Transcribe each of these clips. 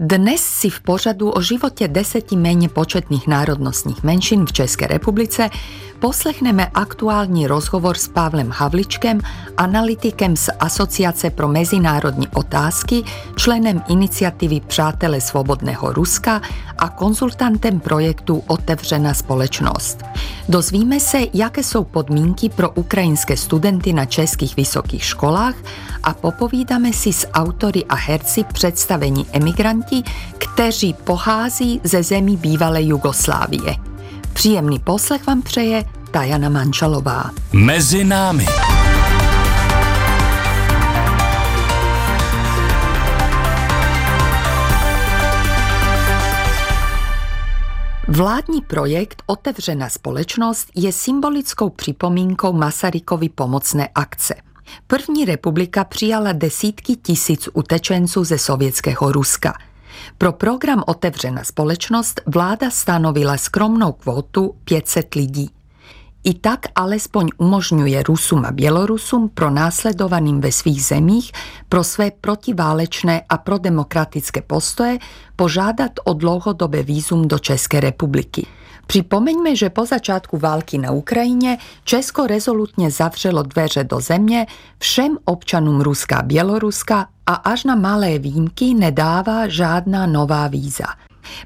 Dnes si v pořadu o životě deseti méně početných národnostních menšin v České republice poslechneme aktuální rozhovor s Pavlem Havličkem, analytikem z Asociace pro mezinárodní otázky, členem iniciativy Přátelé svobodného Ruska a konzultantem projektu Otevřená společnost. Dozvíme se, jaké jsou podmínky pro ukrajinské studenty na českých vysokých školách a popovídáme si s autory a herci představení emigranti, kteří pochází ze zemí bývalé Jugoslávie. Příjemný poslech vám přeje Tajana Mančalová. Mezi námi. Vládní projekt Otevřená společnost je symbolickou připomínkou Masarykovy pomocné akce. První republika přijala desítky tisíc utečenců ze sovětského Ruska – pro program Otevřená společnost vláda stanovila skromnou kvotu 500 lidí. I tak alespoň umožňuje Rusům a Bělorusům pro následovaným ve svých zemích pro své protiválečné a prodemokratické postoje požádat o dlouhodobé výzum do České republiky. Připomeňme, že po začátku války na Ukrajině Česko rezolutně zavřelo dveře do země všem občanům Ruska a Běloruska a až na malé výjimky nedává žádná nová víza.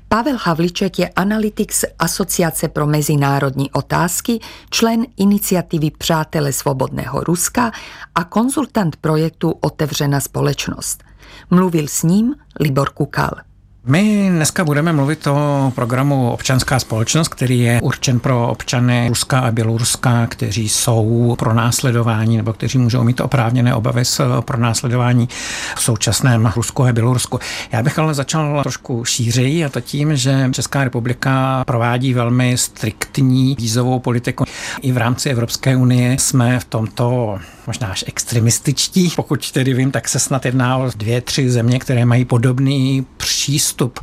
Pavel Havliček je analytik z Asociace pro mezinárodní otázky, člen iniciativy Přátelé svobodného Ruska a konzultant projektu Otevřená společnost. Mluvil s ním Libor Kukal. My dneska budeme mluvit o programu Občanská společnost, který je určen pro občany Ruska a Běloruska, kteří jsou pro následování nebo kteří můžou mít oprávněné obavy z pronásledování v současném Rusku a Bělorusku. Já bych ale začal trošku šířeji a to tím, že Česká republika provádí velmi striktní vízovou politiku. I v rámci Evropské unie jsme v tomto možná až extremističtí. Pokud tedy vím, tak se snad jedná o dvě, tři země, které mají podobný přístup.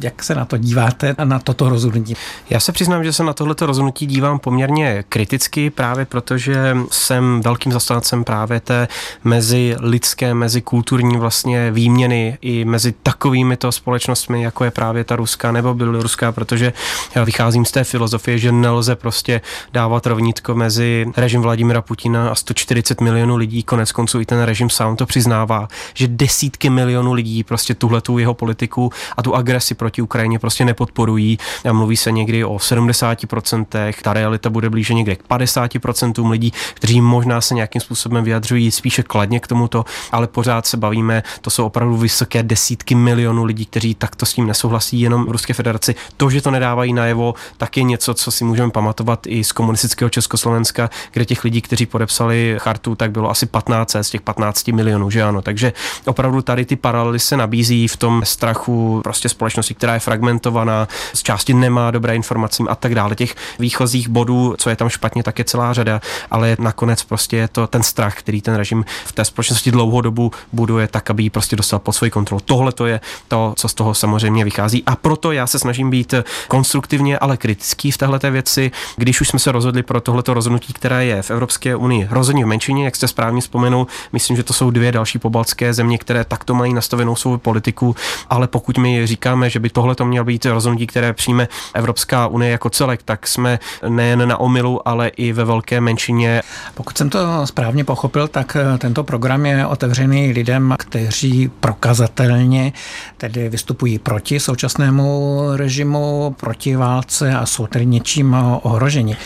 Jak se na to díváte, na toto rozhodnutí? Já se přiznám, že se na tohleto rozhodnutí dívám poměrně kriticky, právě protože jsem velkým zastáncem právě té mezi lidské, mezi kulturní vlastně výměny i mezi takovými to společnostmi, jako je právě ta ruská nebo běloruská, protože já vycházím z té filozofie, že nelze prostě dávat rovnítko mezi režim Vladimira Putina a 140 10 milionů lidí, konec konců i ten režim sám to přiznává, že desítky milionů lidí prostě tuhle tu jeho politiku a tu agresi proti Ukrajině prostě nepodporují. A mluví se někdy o 70%, ta realita bude blíže někde k 50% lidí, kteří možná se nějakým způsobem vyjadřují spíše kladně k tomuto, ale pořád se bavíme, to jsou opravdu vysoké desítky milionů lidí, kteří takto s tím nesouhlasí jenom Ruské federaci. To, že to nedávají najevo, tak je něco, co si můžeme pamatovat i z komunistického Československa, kde těch lidí, kteří podepsali chartu tak bylo asi 15 z těch 15 milionů, že ano. Takže opravdu tady ty paralely se nabízí v tom strachu prostě společnosti, která je fragmentovaná, z části nemá dobré informace a tak dále. Těch výchozích bodů, co je tam špatně, tak je celá řada, ale nakonec prostě je to ten strach, který ten režim v té společnosti dlouhou dobu buduje tak, aby ji prostě dostal pod svoji kontrolu. Tohle to je to, co z toho samozřejmě vychází a proto já se snažím být konstruktivně, ale kritický v téhle věci. Když už jsme se rozhodli pro tohleto rozhodnutí, které je v Evropské unii rozhodně v menšině, menšině, jak jste správně vzpomenul. Myslím, že to jsou dvě další pobaltské země, které takto mají nastavenou svou politiku, ale pokud my říkáme, že by tohle to mělo být rozhodnutí, které přijme Evropská unie jako celek, tak jsme nejen na omilu, ale i ve velké menšině. Pokud jsem to správně pochopil, tak eh, tento program je otevřený lidem, kteří prokazatelně tedy vystupují proti současnému režimu, proti válce a jsou tedy něčím ohroženi.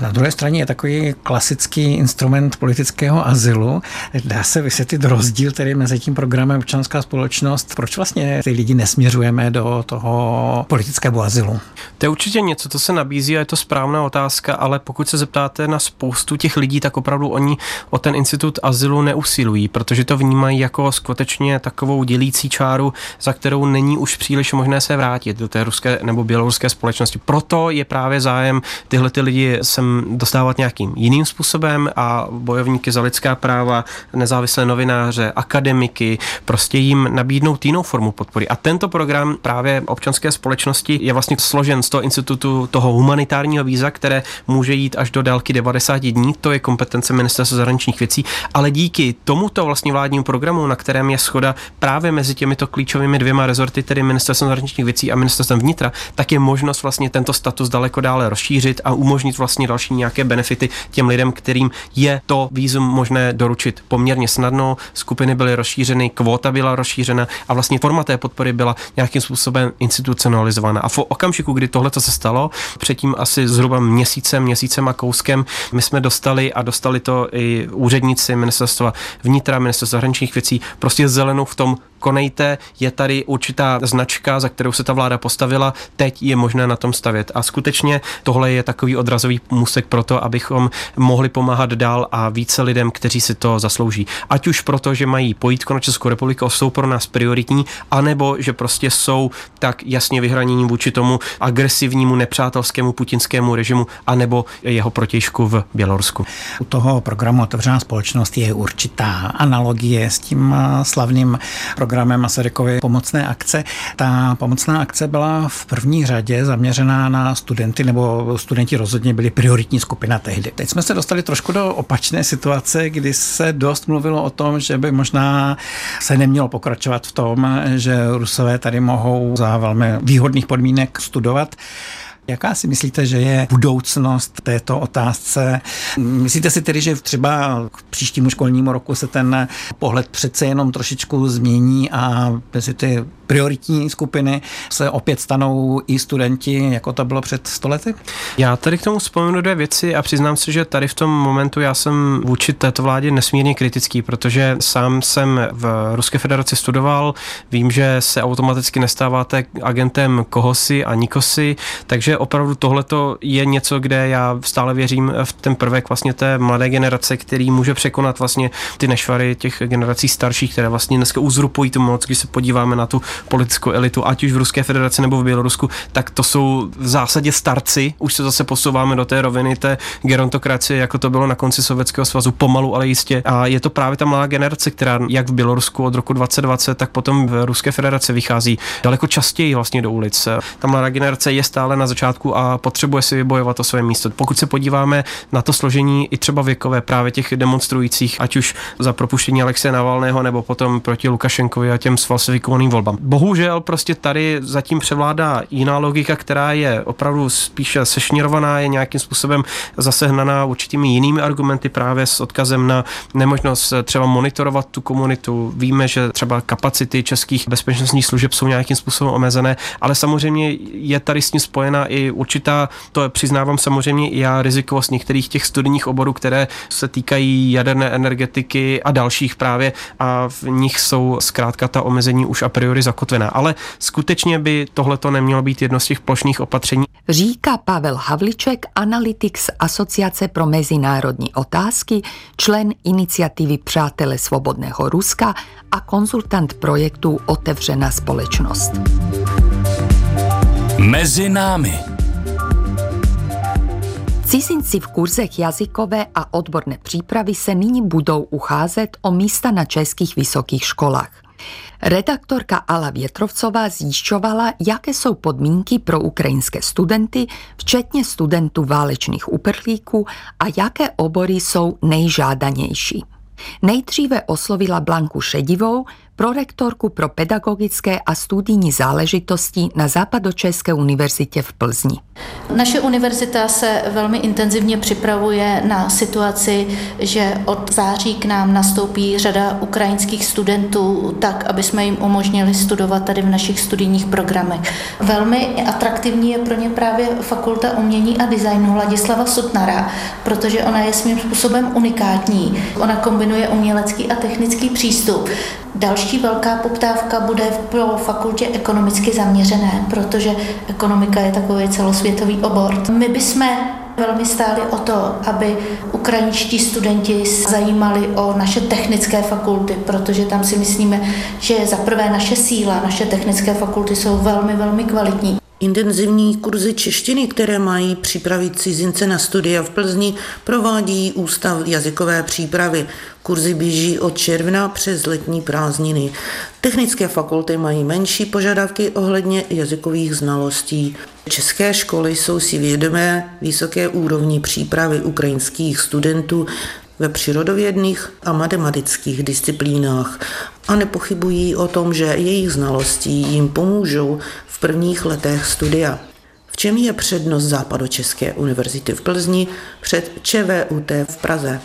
Na druhé straně je takový klasický instrument politického azylu. Dá se vysvětlit rozdíl tedy mezi tím programem občanská společnost. Proč vlastně ty lidi nesměřujeme do toho politického azylu? To je určitě něco, co se nabízí a je to správná otázka, ale pokud se zeptáte na spoustu těch lidí, tak opravdu oni o ten institut azylu neusilují, protože to vnímají jako skutečně takovou dělící čáru, za kterou není už příliš možné se vrátit do té ruské nebo běloruské společnosti. Proto je právě zájem tyhle ty lidi sem dostávat nějakým jiným způsobem a bojovníky za lidská práva, nezávislé novináře, akademiky, prostě jim nabídnout jinou formu podpory. A tento program právě občanské společnosti je vlastně složen z toho institutu toho humanitárního víza, které může jít až do délky 90 dní, to je kompetence ministerstva zahraničních věcí, ale díky tomuto vlastně vládnímu programu, na kterém je schoda právě mezi těmito klíčovými dvěma rezorty, tedy ministerstvem zahraničních věcí a ministerstvem vnitra, tak je možnost vlastně tento status daleko dále rozšířit a umožnit vlastně další nějaké benefity těm lidem, kterým je to vízum možné doručit poměrně snadno. Skupiny byly rozšířeny, kvóta byla rozšířena a vlastně forma té podpory byla nějakým způsobem institucionalizována. A v okamžiku, kdy tohle se stalo, předtím asi zhruba měsícem, měsícem a kouskem, my jsme dostali a dostali to i úředníci ministerstva vnitra, ministerstva zahraničních věcí, prostě zelenou v tom konejte, je tady určitá značka, za kterou se ta vláda postavila, teď je možné na tom stavět. A skutečně tohle je takový odrazový můstek pro to, abychom mohli pomáhat dál a více lidem, kteří si to zaslouží. Ať už proto, že mají pojít na Českou republiku, jsou pro nás prioritní, anebo že prostě jsou tak jasně vyhranění vůči tomu agresivnímu, nepřátelskému putinskému režimu, anebo jeho protějšku v Bělorusku. U toho programu Otevřená společnost je určitá analogie s tím slavným programem Masarykovy pomocné akce. Ta pomocná akce byla v první řadě zaměřená na studenty, nebo studenti rozhodně byli prioritní skupina tehdy. Teď jsme se dostali trošku do opačné situace, kdy se dost mluvilo o tom, že by možná se nemělo pokračovat v tom, že Rusové tady mohou za velmi výhodných podmínek studovat. Jaká si myslíte, že je budoucnost této otázce? Myslíte si tedy, že třeba k příštímu školnímu roku se ten pohled přece jenom trošičku změní a mezi ty prioritní skupiny se opět stanou i studenti, jako to bylo před stolety? Já tady k tomu vzpomenu dvě věci a přiznám se, že tady v tom momentu já jsem vůči této vládě nesmírně kritický, protože sám jsem v Ruské federaci studoval, vím, že se automaticky nestáváte agentem kohosi a nikosi, takže opravdu tohleto je něco, kde já stále věřím v ten prvek vlastně té mladé generace, který může překonat vlastně ty nešvary těch generací starších, které vlastně dneska uzrupují tu moc, když se podíváme na tu politickou elitu, ať už v Ruské federaci nebo v Bělorusku, tak to jsou v zásadě starci. Už se zase posouváme do té roviny té gerontokracie, jako to bylo na konci Sovětského svazu, pomalu, ale jistě. A je to právě ta mladá generace, která jak v Bělorusku od roku 2020, tak potom v Ruské federaci vychází daleko častěji vlastně do ulic. Ta mladá generace je stále na začátku a potřebuje si vybojovat o své místo. Pokud se podíváme na to složení i třeba věkové právě těch demonstrujících, ať už za propuštění Alexe Navalného nebo potom proti Lukašenkovi a těm sfalsifikovaným volbám bohužel prostě tady zatím převládá jiná logika, která je opravdu spíše sešněrovaná, je nějakým způsobem zasehnaná určitými jinými argumenty právě s odkazem na nemožnost třeba monitorovat tu komunitu. Víme, že třeba kapacity českých bezpečnostních služeb jsou nějakým způsobem omezené, ale samozřejmě je tady s tím spojena i určitá, to přiznávám samozřejmě i já, rizikovost některých těch studijních oborů, které se týkají jaderné energetiky a dalších právě a v nich jsou zkrátka ta omezení už a priori zakotvená. Ale skutečně by tohleto nemělo být jedno z těch plošných opatření. Říká Pavel Havliček, analytik z Asociace pro mezinárodní otázky, člen iniciativy Přátele svobodného Ruska a konzultant projektu Otevřená společnost. Mezi námi. Cizinci v kurzech jazykové a odborné přípravy se nyní budou ucházet o místa na českých vysokých školách. Redaktorka Ala Větrovcová zjišťovala, jaké jsou podmínky pro ukrajinské studenty, včetně studentů válečných uprchlíků a jaké obory jsou nejžádanější. Nejdříve oslovila Blanku Šedivou, prorektorku pro pedagogické a studijní záležitosti na Západočeské univerzitě v Plzni. Naše univerzita se velmi intenzivně připravuje na situaci, že od září k nám nastoupí řada ukrajinských studentů, tak, aby jsme jim umožnili studovat tady v našich studijních programech. Velmi atraktivní je pro ně právě Fakulta umění a designu Ladislava Sutnara, protože ona je svým způsobem unikátní. Ona kombinuje umělecký a technický přístup. Další velká poptávka bude pro fakultě ekonomicky zaměřené, protože ekonomika je takový celosvětový obor. My bychom velmi stáli o to, aby ukrajinští studenti zajímali o naše technické fakulty, protože tam si myslíme, že za prvé naše síla, naše technické fakulty jsou velmi, velmi kvalitní. Intenzivní kurzy češtiny, které mají připravit cizince na studia v Plzni, provádí Ústav jazykové přípravy. Kurzy běží od června přes letní prázdniny. Technické fakulty mají menší požadavky ohledně jazykových znalostí. České školy jsou si vědomé vysoké úrovni přípravy ukrajinských studentů ve přírodovědných a matematických disciplínách a nepochybují o tom, že jejich znalosti jim pomůžou v prvních letech studia. V čem je přednost Západočeské univerzity v Plzni před ČVUT v Praze?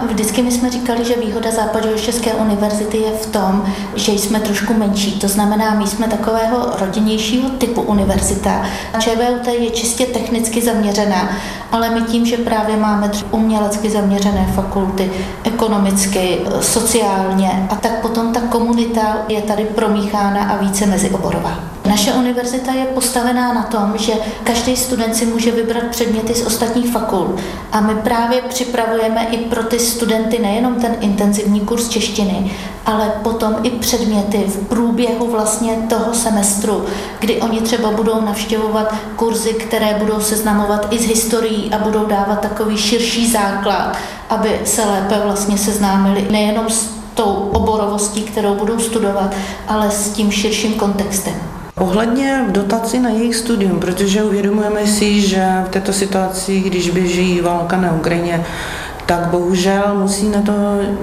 Vždycky my jsme říkali, že výhoda České univerzity je v tom, že jsme trošku menší. To znamená, my jsme takového rodinnějšího typu univerzita. ČVUT je čistě technicky zaměřená, ale my tím, že právě máme umělecky zaměřené fakulty, ekonomicky, sociálně, a tak potom ta komunita je tady promíchána a více mezioborová. Naše univerzita je postavená na tom, že každý student si může vybrat předměty z ostatních fakult a my právě připravujeme i pro ty studenty nejenom ten intenzivní kurz češtiny, ale potom i předměty v průběhu vlastně toho semestru, kdy oni třeba budou navštěvovat kurzy, které budou seznamovat i s historií a budou dávat takový širší základ, aby se lépe vlastně seznámili nejenom s tou oborovostí, kterou budou studovat, ale s tím širším kontextem. Ohledně dotací na jejich studium, protože uvědomujeme si, že v této situaci, když běží válka na Ukrajině, tak bohužel musí na to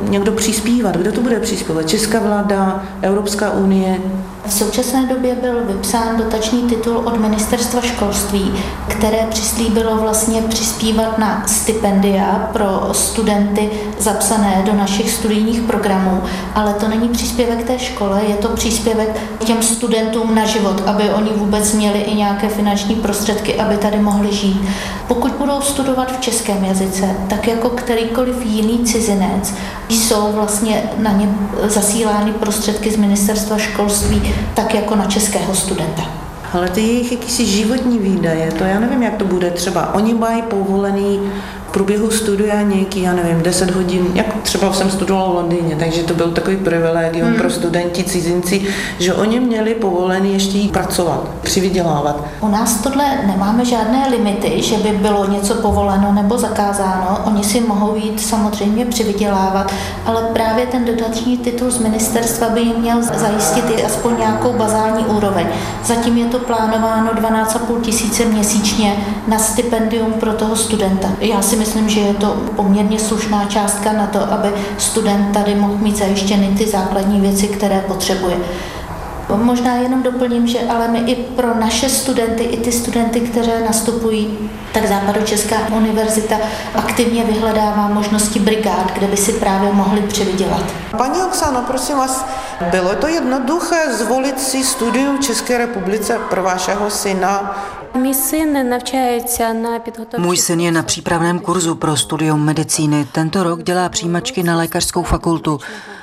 někdo přispívat. Kdo to bude přispívat? Česká vláda, Evropská unie, v současné době byl vypsán dotační titul od ministerstva školství, které přislíbilo vlastně přispívat na stipendia pro studenty zapsané do našich studijních programů, ale to není příspěvek té škole, je to příspěvek těm studentům na život, aby oni vůbec měli i nějaké finanční prostředky, aby tady mohli žít. Pokud budou studovat v českém jazyce, tak jako kterýkoliv jiný cizinec, jsou vlastně na ně zasílány prostředky z ministerstva školství tak jako na českého studenta. Ale ty jejich jakýsi životní výdaje, to já nevím, jak to bude třeba. Oni mají povolený v průběhu studia nějaký, já nevím, 10 hodin, jak třeba jsem studovala v Londýně, takže to byl takový privilegium hmm. pro studenti, cizinci, že oni měli povolený ještě jít pracovat, přivydělávat. U nás tohle nemáme žádné limity, že by bylo něco povoleno nebo zakázáno. Oni si mohou jít samozřejmě přivydělávat, ale právě ten dotační titul z ministerstva by jim měl zajistit i aspoň nějakou bazální úroveň. Zatím je to plánováno 12,5 tisíce měsíčně na stipendium pro toho studenta. Já si myslím, že je to poměrně slušná částka na to, aby student tady mohl mít zajištěny ty základní věci, které potřebuje. Možná jenom doplním, že ale my i pro naše studenty, i ty studenty, které nastupují, tak Západočeská univerzita aktivně vyhledává možnosti brigád, kde by si právě mohli přivydělat. Paní Oksano, prosím vás, bylo to jednoduché zvolit si studium v České republice pro vašeho syna? Můj syn je na přípravném kurzu pro studium medicíny. Tento rok dělá přijímačky na lékařskou fakultu.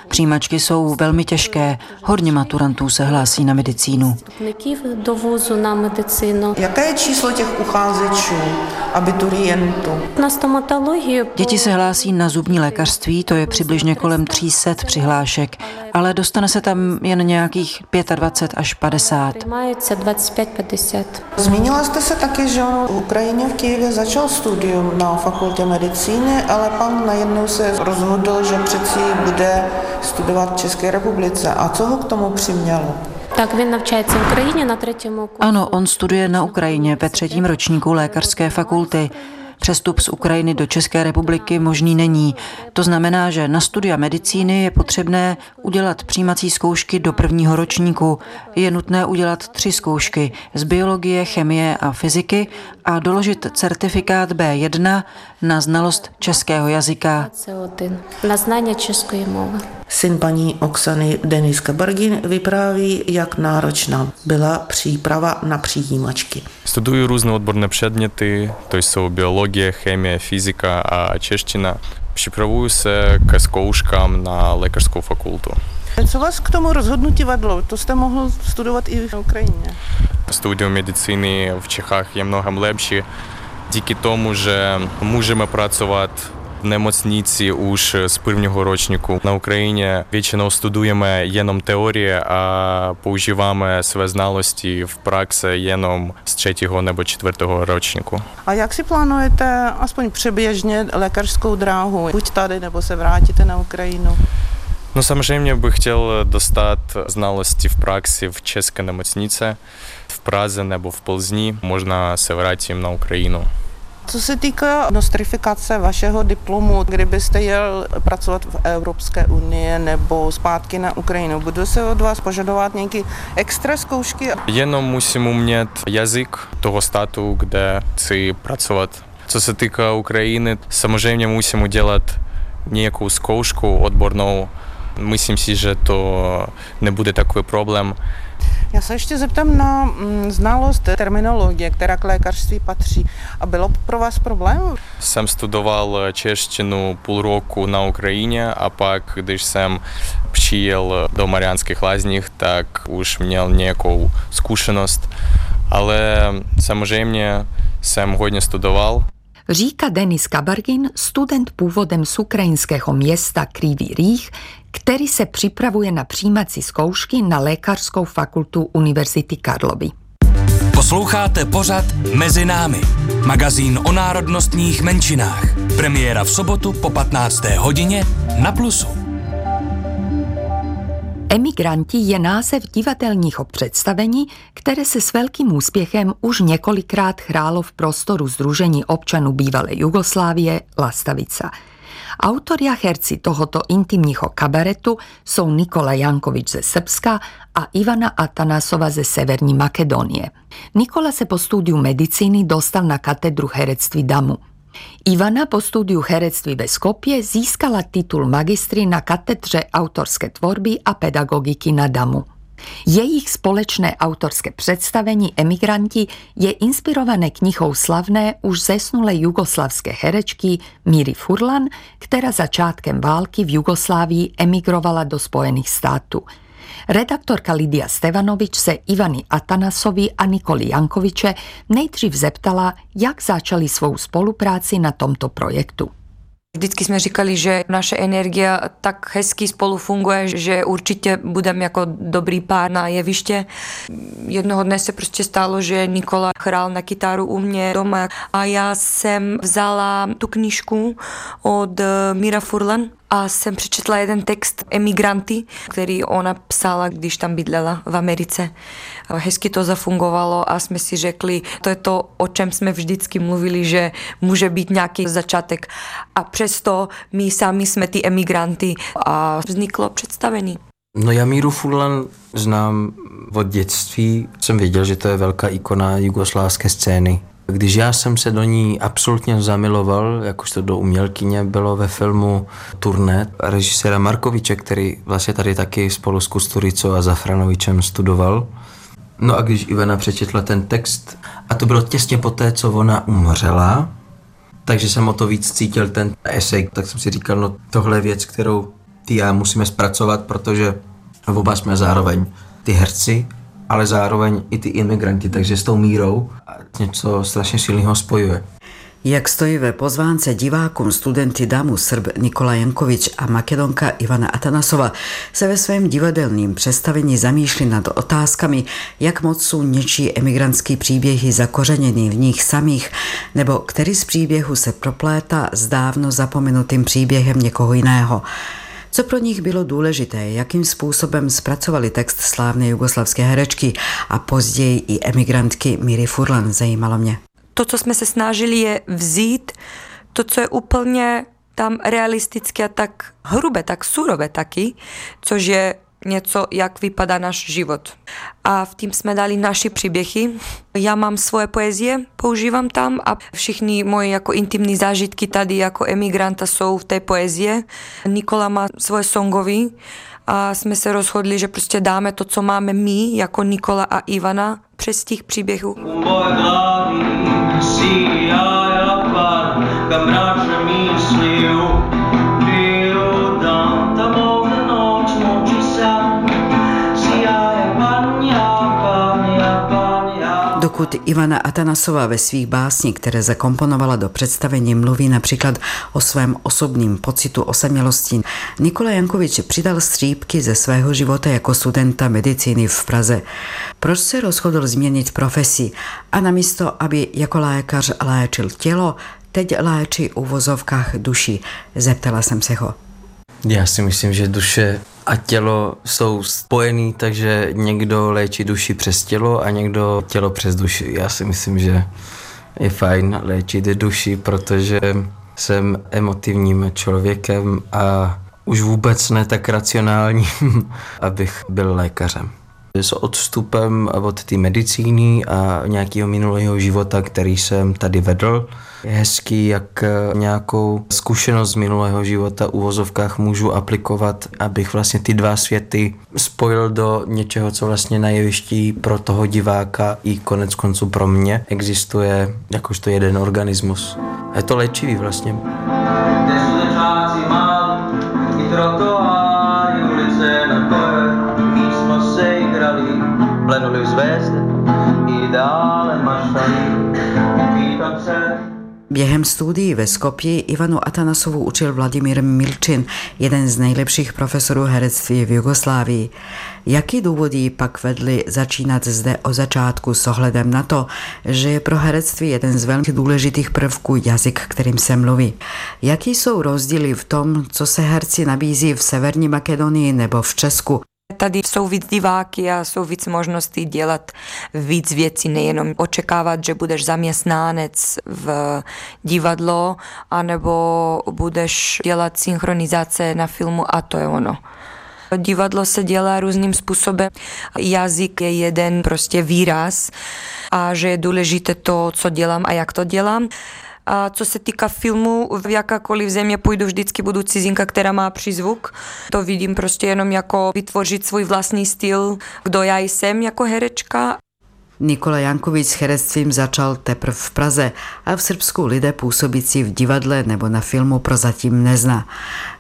Přijímačky jsou velmi těžké, hodně maturantů se hlásí na medicínu. Jaké je číslo těch ucházečů, abiturientů? Na stomatologii. Děti se hlásí na zubní lékařství, to je přibližně kolem 300 přihlášek, ale dostane se tam jen nějakých 25 až 50. Zmínila jste se taky, že v Ukrajině v Kijevě začal studium na fakultě medicíny, ale pan najednou se rozhodl, že přeci bude studovat v České republice. A co ho k tomu přimělo? Tak він навчається в Україні на третьому курсі. Ano, on studuje na Ukrajině ve třetím ročníku lékařské fakulty. Přestup z Ukrajiny do České republiky možný není. To znamená, že na studia medicíny je potřebné udělat přijímací zkoušky do prvního ročníku. Je nutné udělat tři zkoušky z biologie, chemie a fyziky a doložit certifikát B1 na znalost českého jazyka. Na znání české mluvy. Syn paní Oksany Denis Kabargin vypráví, jak náročná byla příprava na přijímačky. Studuju různé odborné předměty, to jsou biologie, chemie, fyzika a čeština. Připravuju se ke zkouškám na lékařskou fakultu. Co vás k tomu rozhodnutí vedlo? To jste mohl studovat i v Ukrajině. Studium medicíny v Čechách je mnohem lepší díky tomu, že můžeme nemocniці уж з первого рочнику на Україні вічно студуємо єном теорії, а používáme své znalosti v praxi jenom z třetího nebo čtvrtého ročníku. A jak si plánujete aspoň přeběžně lékařskou dráhu? Buď tady, nebo se vrátíte na Ukrajinu? Ну, samozřejmě bych chtěl dostat znalosti v praxi v české nemocnice, v Praze nebo v Plzni. Možná se vrátím na Ukrajinu. Co se týká nostrifikace vašeho diplomu, kdybyste jel pracovat v Evropské unii nebo zpátky na Ukrajinu, budu se od vás požadovat nějaké extra zkoušky? Jenom musím umět jazyk toho státu, kde chci pracovat. Co se týká Ukrajiny, samozřejmě musím udělat nějakou zkoušku odbornou. Myslím si, že to nebude takový problém. Já se ještě zeptám na mm, znalost terminologie, která k lékařství patří. A bylo pro vás problém? Jsem studoval češtinu půl roku na Ukrajině a pak, když jsem přijel do Mariánských lázních, tak už měl nějakou zkušenost. Ale samozřejmě jsem hodně studoval. Říká Denis Kabargin, student původem z ukrajinského města Krivý Rých, který se připravuje na přijímací zkoušky na lékařskou fakultu Univerzity Karlovy. Posloucháte pořad Mezi námi, magazín o národnostních menšinách. Premiéra v sobotu po 15. hodině na Plusu. Emigranti je název divadelního představení, které se s velkým úspěchem už několikrát hrálo v prostoru Združení občanů bývalé Jugoslávie Lastavica – Autoria herci tohoto intimního kabaretu jsou Nikola Jankovič ze Srbska a Ivana Atanasova ze Severní Makedonie. Nikola se po studiu medicíny dostal na katedru herectví DAMu. Ivana po studiu herectví ve Skopje získala titul magistry na katedře autorské tvorby a pedagogiky na DAMu. Jejich společné autorské představení Emigranti je inspirované knihou slavné už zesnulé jugoslavské herečky Míry Furlan, která začátkem války v Jugoslávii emigrovala do Spojených států. Redaktorka Lidia Stevanovič se Ivany Atanasovi a Nikoli Jankoviče nejdřív zeptala, jak začali svou spolupráci na tomto projektu. Vždycky jsme říkali, že naše energie tak hezky spolu funguje, že určitě budeme jako dobrý pár na jeviště. Jednoho dne se prostě stalo, že Nikola hrál na kytaru u mě doma a já jsem vzala tu knížku od Mira Furlan a jsem přečetla jeden text Emigranty, který ona psala, když tam bydlela v Americe. Hezky to zafungovalo a jsme si řekli, to je to, o čem jsme vždycky mluvili, že může být nějaký začátek. A přesto my sami jsme ty emigranty a vzniklo představení. No já Míru Furlan znám od dětství. Jsem věděl, že to je velká ikona jugoslávské scény. Když já jsem se do ní absolutně zamiloval, jakožto do umělkyně, bylo ve filmu Turné režiséra Markoviče, který vlastně tady taky spolu s Kusturico a Zafranovičem studoval. No a když Ivana přečetla ten text, a to bylo těsně po té, co ona umřela, takže jsem o to víc cítil ten esej, tak jsem si říkal, no tohle je věc, kterou ty já musíme zpracovat, protože oba jsme zároveň ty herci ale zároveň i ty imigranti, takže s tou mírou něco strašně silného spojuje. Jak stojí ve pozvánce divákům studenty DAMu Srb Nikola Jankovič a Makedonka Ivana Atanasova se ve svém divadelním představení zamýšlí nad otázkami, jak moc jsou něčí emigrantský příběhy zakořeněný v nich samých, nebo který z příběhů se proplétá s dávno zapomenutým příběhem někoho jiného. Co pro nich bylo důležité, jakým způsobem zpracovali text slávné jugoslavské herečky a později i emigrantky Míry Furlan, zajímalo mě. To, co jsme se snažili, je vzít to, co je úplně tam realistické a tak hrubé, tak surové taky, což je něco, jak vypadá náš život. A v tím jsme dali naši příběhy. Já mám svoje poezie, používám tam a všichni moje jako intimní zážitky tady jako emigranta jsou v té poezie. Nikola má svoje songovy a jsme se rozhodli, že prostě dáme to, co máme my, jako Nikola a Ivana, přes těch příběhů. Kam Pokud Ivana Atanasová ve svých básních, které zakomponovala do představení, mluví například o svém osobním pocitu osamělosti, Nikola Jankovič přidal střípky ze svého života jako studenta medicíny v Praze. Proč se rozhodl změnit profesi a namísto, aby jako lékař léčil tělo, teď léčí u vozovkách duši? Zeptala jsem se ho. Já si myslím, že duše a tělo jsou spojený, takže někdo léčí duši přes tělo a někdo tělo přes duši. Já si myslím, že je fajn léčit duši, protože jsem emotivním člověkem a už vůbec ne tak racionální, abych byl lékařem. S odstupem od té medicíny a nějakého minulého života, který jsem tady vedl, je hezký, jak nějakou zkušenost z minulého života u vozovkách můžu aplikovat, abych vlastně ty dva světy spojil do něčeho, co vlastně na jevišti pro toho diváka i konec konců pro mě existuje jakožto jeden organismus. Je to léčivý vlastně. trotoáry, Během studií ve Skopji Ivanu Atanasovu učil Vladimír Milčin, jeden z nejlepších profesorů herectví v Jugoslávii. Jaký důvody pak vedly začínat zde o začátku s ohledem na to, že je pro herectví jeden z velmi důležitých prvků jazyk, kterým se mluví? Jaký jsou rozdíly v tom, co se herci nabízí v Severní Makedonii nebo v Česku? Tady jsou víc diváky a jsou víc možností dělat víc věcí, nejenom očekávat, že budeš zaměstnánec v divadlo, anebo budeš dělat synchronizace na filmu a to je ono. Divadlo se dělá různým způsobem. Jazyk je jeden prostě výraz a že je důležité to, co dělám a jak to dělám. A co se týká filmu, v jakákoliv země půjdu, vždycky budu cizinka, která má přízvuk. To vidím prostě jenom jako vytvořit svůj vlastní styl, kdo já jsem jako herečka Nikola Jankovič s herectvím začal teprve v Praze a v Srbsku lidé působící v divadle nebo na filmu prozatím nezná.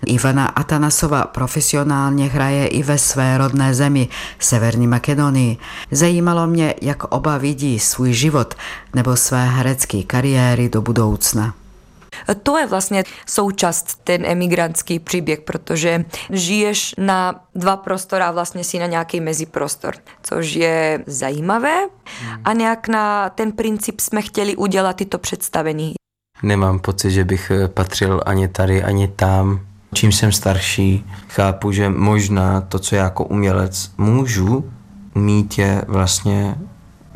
Ivana Atanasova profesionálně hraje i ve své rodné zemi, Severní Makedonii. Zajímalo mě, jak oba vidí svůj život nebo své herecké kariéry do budoucna. To je vlastně součást ten emigrantský příběh, protože žiješ na dva prostory a vlastně si na nějaký meziprostor, což je zajímavé a nějak na ten princip jsme chtěli udělat tyto představení. Nemám pocit, že bych eh, patřil ani tady, ani tam. Čím jsem starší, chápu, že možná to, co já jako umělec můžu mít, je vlastně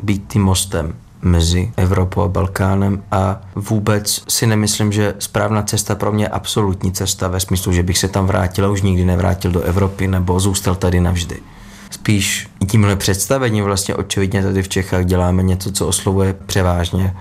být tím mostem mezi Evropou a Balkánem a vůbec si nemyslím, že správná cesta pro mě je absolutní cesta ve smyslu, že bych se tam vrátil a už nikdy nevrátil do Evropy nebo zůstal tady navždy. Spíš tímhle představením vlastně očividně tady v Čechách děláme něco, co oslovuje převážně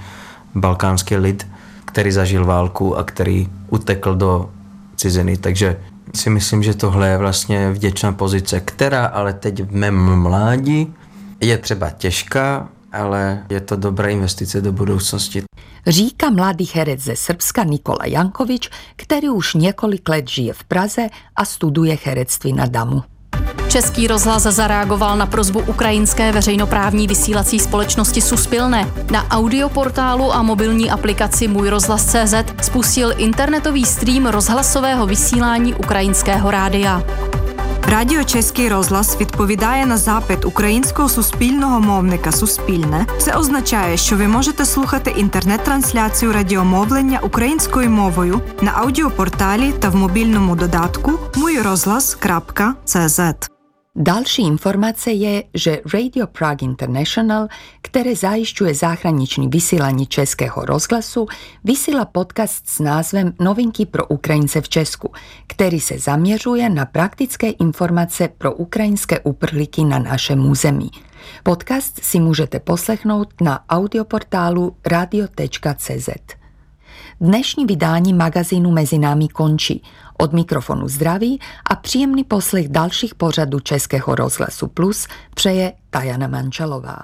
balkánský lid, který zažil válku a který utekl do ciziny, takže si myslím, že tohle je vlastně vděčná pozice, která ale teď v mém mládí je třeba těžká, ale je to dobrá investice do budoucnosti. Říká mladý herec ze Srbska Nikola Jankovič, který už několik let žije v Praze a studuje herectví na Damu. Český rozhlas zareagoval na prozbu ukrajinské veřejnoprávní vysílací společnosti Suspilne. Na audioportálu a mobilní aplikaci Můj rozhlas CZ spustil internetový stream rozhlasového vysílání ukrajinského rádia. Радіо Чеський розлас відповідає на запит українського суспільного мовника Суспільне. Це означає, що ви можете слухати інтернет-трансляцію радіомовлення українською мовою на аудіопорталі та в мобільному додатку mujrozhlas.cz. Další informace je, že Radio Prague International, které zajišťuje záhraniční vysílání českého rozhlasu, vysílá podcast s názvem Novinky pro Ukrajince v Česku, který se zaměřuje na praktické informace pro ukrajinské uprchlíky na našem území. Podcast si můžete poslechnout na audioportálu radio.cz. Dnešní vydání magazínu Mezi námi končí. Od mikrofonu zdraví a příjemný poslech dalších pořadů Českého rozhlasu Plus přeje Tajana Mančalová.